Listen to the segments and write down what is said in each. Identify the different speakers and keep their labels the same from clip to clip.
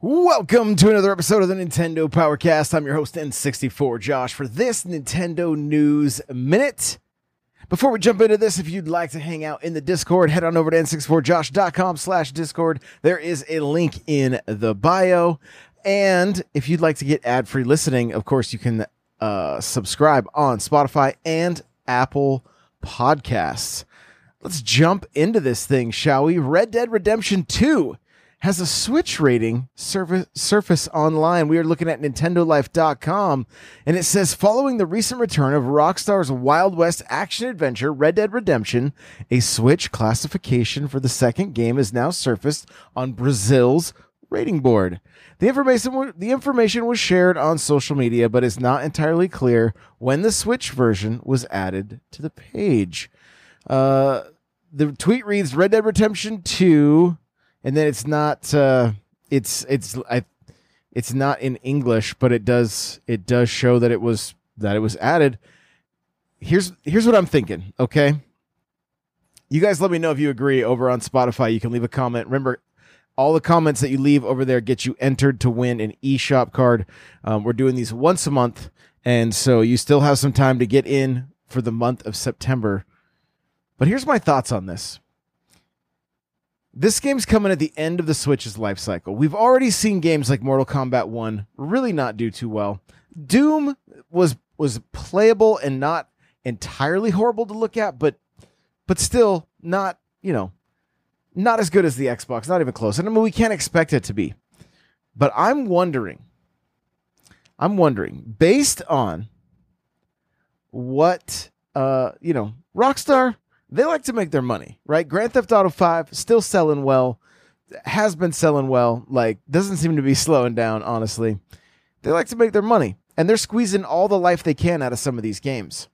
Speaker 1: Welcome to another episode of the Nintendo Powercast. I'm your host N64 Josh for this Nintendo News Minute. Before we jump into this, if you'd like to hang out in the Discord, head on over to n64josh.com slash Discord. There is a link in the bio. And if you'd like to get ad-free listening, of course, you can uh, subscribe on Spotify and Apple Podcasts. Let's jump into this thing, shall we? Red Dead Redemption 2 has a Switch rating surface, surface online. We are looking at NintendoLife.com, and it says following the recent return of Rockstar's Wild West action adventure, Red Dead Redemption, a Switch classification for the second game is now surfaced on Brazil's rating board. The information the information was shared on social media, but is not entirely clear when the Switch version was added to the page. Uh, the tweet reads Red Dead Redemption 2 and then it's not uh, it's it's I it's not in English, but it does it does show that it was that it was added. Here's here's what I'm thinking, okay? You guys let me know if you agree over on Spotify. You can leave a comment. Remember, all the comments that you leave over there get you entered to win an eShop card. Um, we're doing these once a month, and so you still have some time to get in for the month of September. But here's my thoughts on this. This game's coming at the end of the Switch's life cycle. We've already seen games like Mortal Kombat 1 really not do too well. Doom was was playable and not entirely horrible to look at, but but still not, you know, not as good as the Xbox, not even close. And I mean we can't expect it to be. But I'm wondering I'm wondering based on what uh, you know, Rockstar they like to make their money, right? Grand Theft Auto 5 still selling well, has been selling well, like doesn't seem to be slowing down, honestly. They like to make their money, and they're squeezing all the life they can out of some of these games.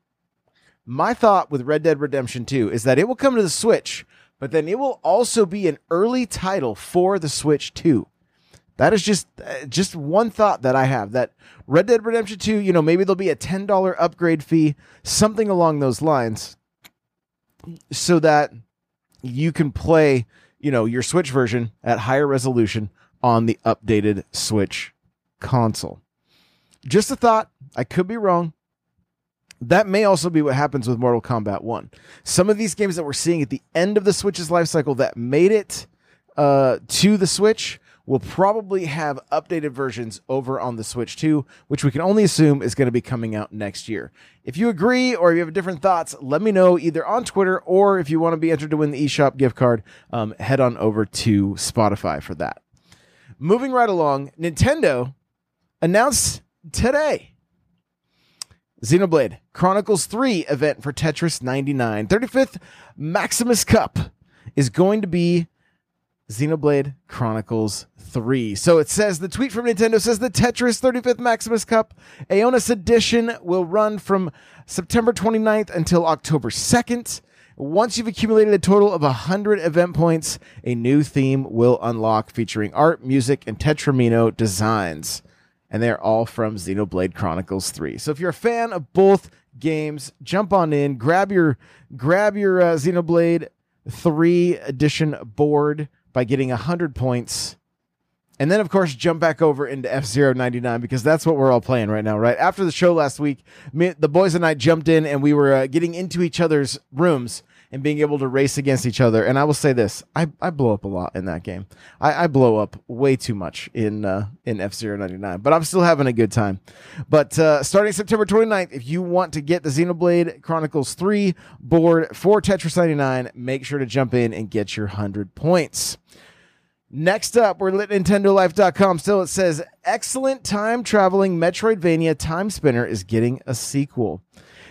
Speaker 1: My thought with Red Dead Redemption 2 is that it will come to the Switch, but then it will also be an early title for the Switch 2. That is just uh, just one thought that I have that Red Dead Redemption 2, you know, maybe there'll be a $10 upgrade fee, something along those lines so that you can play, you know, your Switch version at higher resolution on the updated Switch console. Just a thought. I could be wrong. That may also be what happens with Mortal Kombat 1. Some of these games that we're seeing at the end of the Switch's life cycle that made it uh, to the Switch will probably have updated versions over on the Switch 2, which we can only assume is going to be coming out next year. If you agree or you have different thoughts, let me know either on Twitter or if you want to be entered to win the eShop gift card, um, head on over to Spotify for that. Moving right along, Nintendo announced today Xenoblade Chronicles 3 event for Tetris 99. 35th Maximus Cup is going to be Xenoblade Chronicles 3. So it says the tweet from Nintendo says the Tetris 35th Maximus Cup Aionios Edition will run from September 29th until October 2nd. Once you've accumulated a total of 100 event points, a new theme will unlock featuring art, music, and Tetrimino designs. And they're all from Xenoblade Chronicles 3. So if you're a fan of both games, jump on in, grab your grab your uh, Xenoblade 3 edition board by getting 100 points. And then, of course, jump back over into F Zero ninety nine because that's what we're all playing right now, right? After the show last week, me, the boys and I jumped in and we were uh, getting into each other's rooms and being able to race against each other. And I will say this: I, I blow up a lot in that game. I, I blow up way too much in uh, in F Zero ninety nine, but I'm still having a good time. But uh, starting September 29th, if you want to get the Xenoblade Chronicles three board for Tetris ninety nine, make sure to jump in and get your hundred points. Next up, we're lit NintendoLife.com. Still, it says excellent time traveling Metroidvania Timespinner is getting a sequel.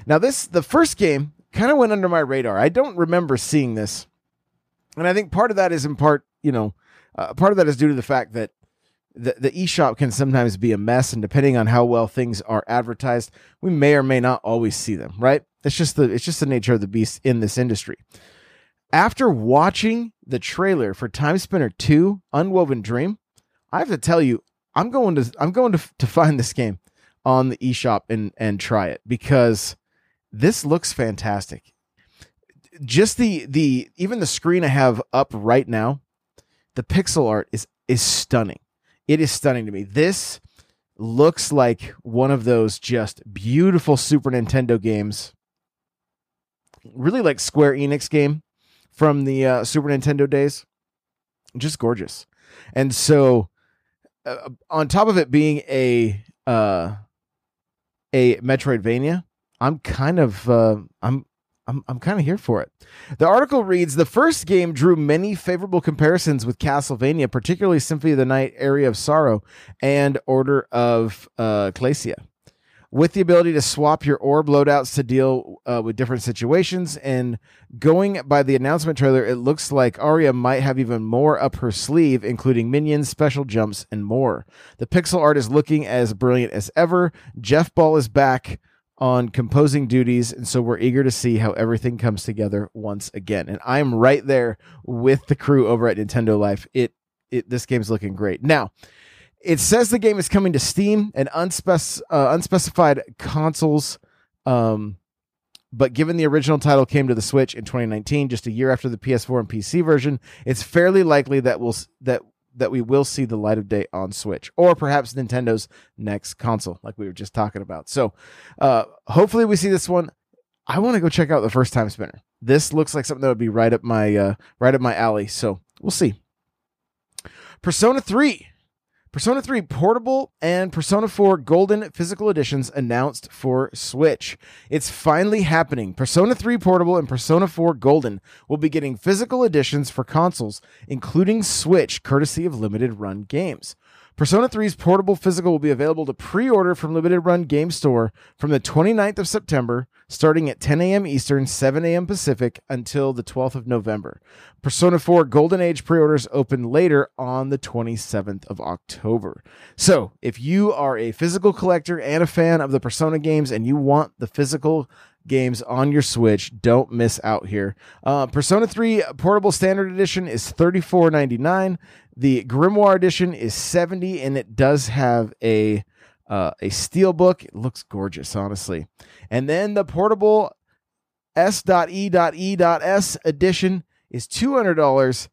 Speaker 1: Now, this the first game kind of went under my radar. I don't remember seeing this, and I think part of that is in part, you know, uh, part of that is due to the fact that the the eShop can sometimes be a mess, and depending on how well things are advertised, we may or may not always see them. Right? It's just the it's just the nature of the beast in this industry. After watching the trailer for Timespinner 2 Unwoven Dream, I have to tell you, I'm going to I'm going to, to find this game on the eShop and and try it because this looks fantastic. Just the the even the screen I have up right now, the pixel art is is stunning. It is stunning to me. This looks like one of those just beautiful Super Nintendo games. Really like Square Enix game from the uh, Super Nintendo days. Just gorgeous. And so uh, on top of it being a uh a Metroidvania, I'm kind of uh, I'm I'm I'm kind of here for it. The article reads The first game drew many favorable comparisons with Castlevania, particularly Symphony of the Night, Aria of Sorrow, and Order of uh, Ecclesia. With the ability to swap your orb loadouts to deal uh, with different situations, and going by the announcement trailer, it looks like Aria might have even more up her sleeve, including minions, special jumps, and more. The pixel art is looking as brilliant as ever. Jeff Ball is back on composing duties, and so we're eager to see how everything comes together once again. And I'm right there with the crew over at Nintendo Life. It, it this game's looking great. Now, it says the game is coming to Steam and unspec- uh, unspecified consoles. Um, but given the original title came to the Switch in 2019, just a year after the PS4 and PC version, it's fairly likely that we'll that that we will see the light of day on Switch or perhaps Nintendo's next console, like we were just talking about. So, uh, hopefully, we see this one. I want to go check out the first Timespinner. This looks like something that would be right up my uh, right up my alley. So we'll see. Persona 3 Persona 3 Portable and Persona 4 Golden physical editions announced for Switch. It's finally happening. Persona 3 Portable and Persona 4 Golden will be getting physical editions for consoles, including Switch, courtesy of Limited Run Games. Persona 3's portable physical will be available to pre order from Limited Run Game Store from the 29th of September, starting at 10 a.m. Eastern, 7 a.m. Pacific, until the 12th of November. Persona 4 Golden Age pre orders open later on the 27th of October. So, if you are a physical collector and a fan of the Persona games and you want the physical games on your Switch. Don't miss out here. Uh, Persona 3 Portable Standard Edition is $34.99. The Grimoire Edition is 70 and it does have a uh, a steel book. It looks gorgeous, honestly. And then the portable S.E.E.S edition is $200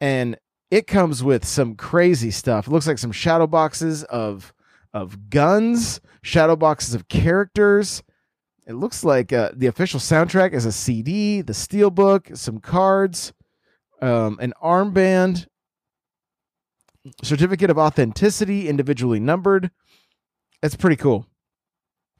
Speaker 1: and it comes with some crazy stuff. It looks like some shadow boxes of of guns, shadow boxes of characters, it looks like uh, the official soundtrack is a CD, the steelbook, some cards, um, an armband, certificate of authenticity, individually numbered. It's pretty cool.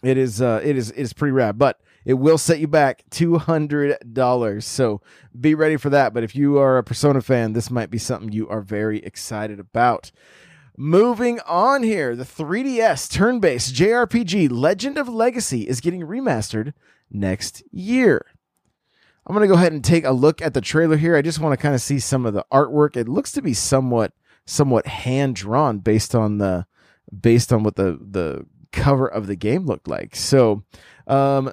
Speaker 1: It is. Uh, it is. It is pretty rad, but it will set you back two hundred dollars. So be ready for that. But if you are a Persona fan, this might be something you are very excited about. Moving on here, the 3DS turn based JRPG Legend of Legacy is getting remastered next year. I'm going to go ahead and take a look at the trailer here. I just want to kind of see some of the artwork. It looks to be somewhat somewhat hand drawn based on the based on what the the cover of the game looked like. So, um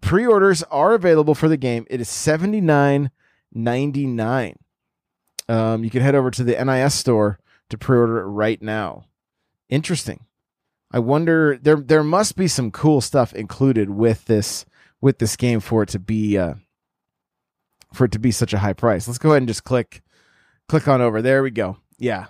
Speaker 1: Pre-orders are available for the game. It is seventy nine ninety nine. Um, you can head over to the NIS store to pre-order it right now. Interesting. I wonder there there must be some cool stuff included with this with this game for it to be uh, for it to be such a high price. Let's go ahead and just click click on over. There we go. Yeah.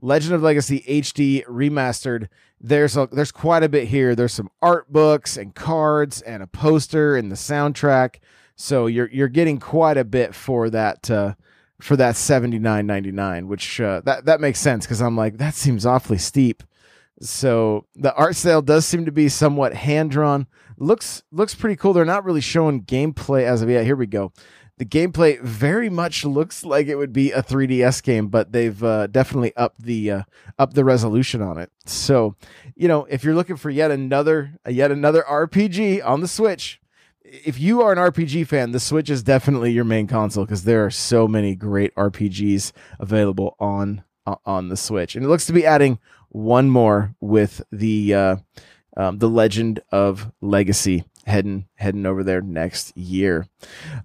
Speaker 1: Legend of Legacy HD remastered. There's a, there's quite a bit here. There's some art books and cards and a poster and the soundtrack. So you're you're getting quite a bit for that uh, for that 79.99, which uh, that that makes sense cuz I'm like that seems awfully steep. So the art style does seem to be somewhat hand drawn. Looks looks pretty cool. They're not really showing gameplay as of yet. Here we go the gameplay very much looks like it would be a 3DS game, but they've uh, definitely upped the uh, up the resolution on it. So, you know, if you're looking for yet another yet another RPG on the Switch, if you are an RPG fan, the Switch is definitely your main console because there are so many great RPGs available on uh, on the Switch, and it looks to be adding one more with the uh, um, the Legend of Legacy heading heading over there next year.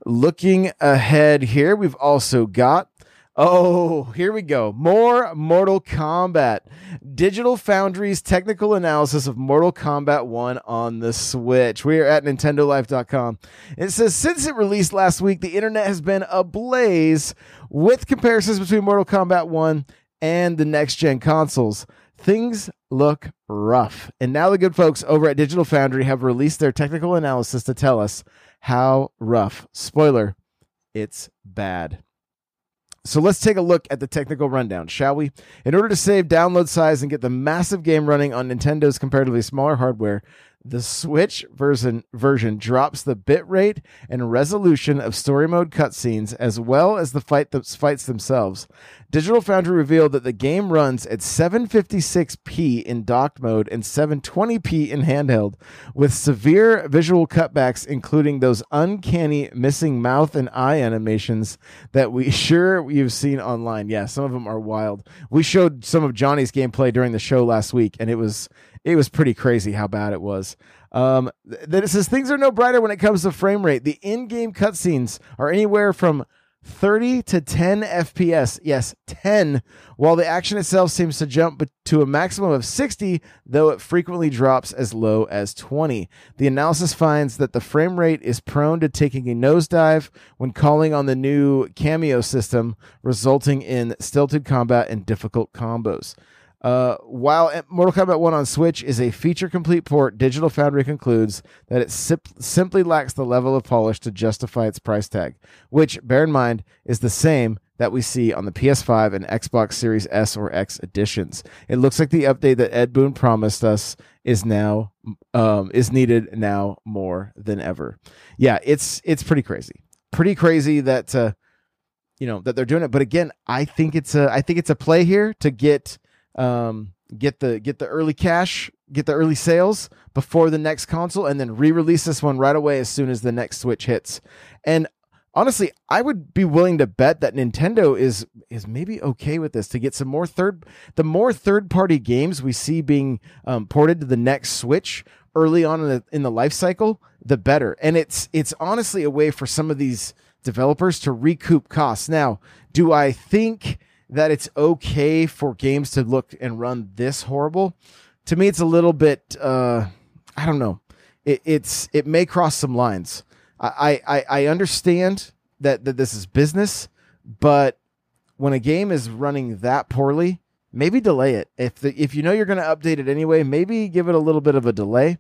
Speaker 1: Looking ahead here, we've also got Oh, here we go. More Mortal Kombat. Digital Foundry's technical analysis of Mortal Kombat 1 on the Switch. We are at NintendoLife.com. It says since it released last week, the internet has been ablaze with comparisons between Mortal Kombat 1 and the next gen consoles. Things look rough. And now the good folks over at Digital Foundry have released their technical analysis to tell us how rough. Spoiler, it's bad. So let's take a look at the technical rundown, shall we? In order to save download size and get the massive game running on Nintendo's comparatively smaller hardware, the Switch version version drops the bitrate and resolution of story mode cutscenes as well as the fight the fights themselves. Digital Foundry revealed that the game runs at 756p in docked mode and 720p in handheld, with severe visual cutbacks, including those uncanny missing mouth and eye animations that we sure you've seen online. Yeah, some of them are wild. We showed some of Johnny's gameplay during the show last week, and it was it was pretty crazy how bad it was. Um, then it says things are no brighter when it comes to frame rate. The in-game cutscenes are anywhere from 30 to 10 FPS. Yes, 10. While the action itself seems to jump to a maximum of 60, though it frequently drops as low as 20. The analysis finds that the frame rate is prone to taking a nosedive when calling on the new cameo system, resulting in stilted combat and difficult combos. Uh, while Mortal Kombat 1 on Switch is a feature complete port, Digital Foundry concludes that it simply lacks the level of polish to justify its price tag, which, bear in mind, is the same that we see on the PS5 and Xbox Series S or X editions. It looks like the update that Ed Boon promised us is now um, is needed now more than ever. Yeah, it's it's pretty crazy, pretty crazy that uh, you know that they're doing it. But again, I think it's a I think it's a play here to get um, get the get the early cash, get the early sales before the next console, and then re-release this one right away as soon as the next Switch hits. And honestly, I would be willing to bet that Nintendo is is maybe okay with this to get some more third the more third party games we see being um, ported to the next Switch early on in the in the life cycle, the better. And it's it's honestly a way for some of these developers to recoup costs. Now, do I think that it's okay for games to look and run this horrible. To me, it's a little bit. Uh, I don't know. It, it's it may cross some lines. I, I I understand that that this is business, but when a game is running that poorly, maybe delay it. If the if you know you're going to update it anyway, maybe give it a little bit of a delay.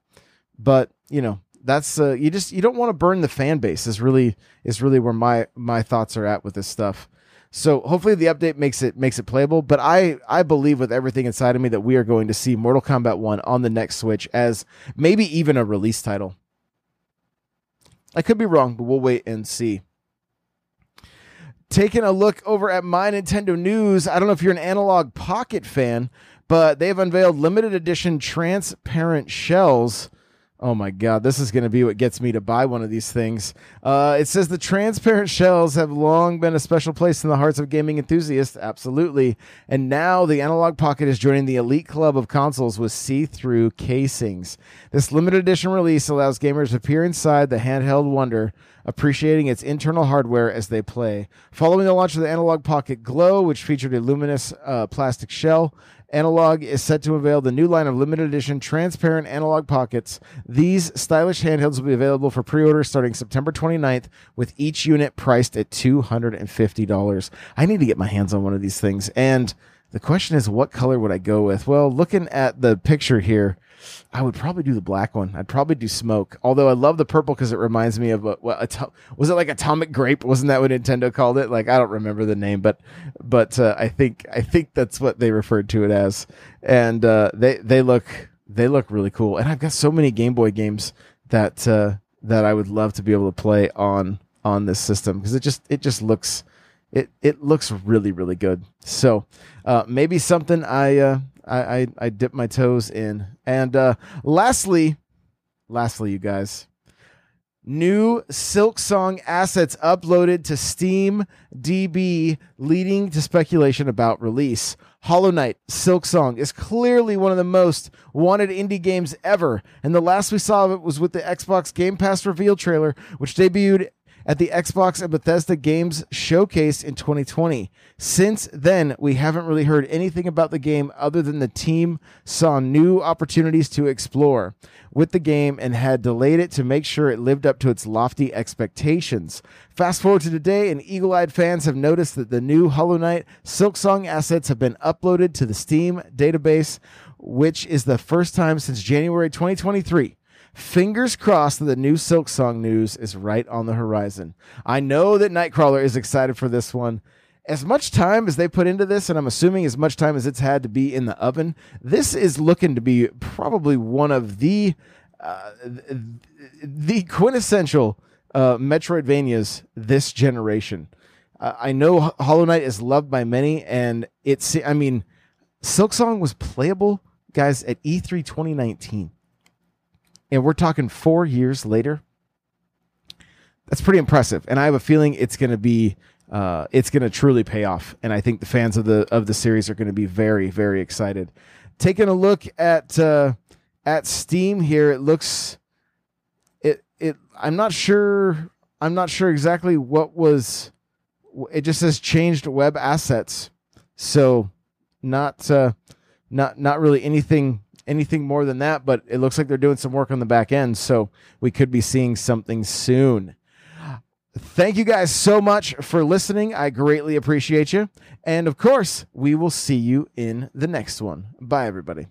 Speaker 1: But you know that's uh, you just you don't want to burn the fan base. Is really is really where my my thoughts are at with this stuff. So hopefully the update makes it makes it playable. But I I believe with everything inside of me that we are going to see Mortal Kombat One on the next Switch as maybe even a release title. I could be wrong, but we'll wait and see. Taking a look over at my Nintendo News, I don't know if you're an Analog Pocket fan, but they've unveiled limited edition transparent shells Oh my God, this is going to be what gets me to buy one of these things. Uh, it says the transparent shells have long been a special place in the hearts of gaming enthusiasts. Absolutely. And now the Analog Pocket is joining the elite club of consoles with see through casings. This limited edition release allows gamers to peer inside the handheld wonder, appreciating its internal hardware as they play. Following the launch of the Analog Pocket Glow, which featured a luminous uh, plastic shell, Analog is set to unveil the new line of limited edition transparent analog pockets. These stylish handhelds will be available for pre order starting September 29th, with each unit priced at $250. I need to get my hands on one of these things. And the question is, what color would I go with? Well, looking at the picture here, I would probably do the black one. I'd probably do smoke. Although I love the purple because it reminds me of what, was it like atomic grape? Wasn't that what Nintendo called it? Like I don't remember the name, but but uh, I think I think that's what they referred to it as. And uh, they they look they look really cool. And I've got so many Game Boy games that uh, that I would love to be able to play on on this system because it just it just looks it it looks really really good. So uh, maybe something I uh, I, I, I dip my toes in. And uh, lastly, lastly, you guys, new Silksong assets uploaded to Steam DB, leading to speculation about release. Hollow Knight Silksong is clearly one of the most wanted indie games ever, and the last we saw of it was with the Xbox Game Pass reveal trailer, which debuted at the Xbox and Bethesda Games Showcase in 2020. Since then, we haven't really heard anything about the game other than the team saw new opportunities to explore with the game and had delayed it to make sure it lived up to its lofty expectations. Fast forward to today, and eagle eyed fans have noticed that the new Hollow Knight Silksong assets have been uploaded to the Steam database, which is the first time since January 2023 Fingers crossed that the new Silksong news is right on the horizon. I know that Nightcrawler is excited for this one. As much time as they put into this, and I'm assuming as much time as it's had to be in the oven, this is looking to be probably one of the uh, the quintessential uh, Metroidvanias this generation. Uh, I know Hollow Knight is loved by many, and it's I mean, Silksong was playable, guys, at E3 2019 and we're talking four years later. That's pretty impressive, and I have a feeling it's going to be uh, it's going to truly pay off. And I think the fans of the of the series are going to be very very excited. Taking a look at uh, at Steam here, it looks it it. I'm not sure. I'm not sure exactly what was. It just says changed web assets, so not uh, not not really anything anything more than that, but it looks like they're doing some work on the back end, so we could be seeing something soon. Thank you guys so much for listening. I greatly appreciate you. And of course, we will see you in the next one. Bye, everybody.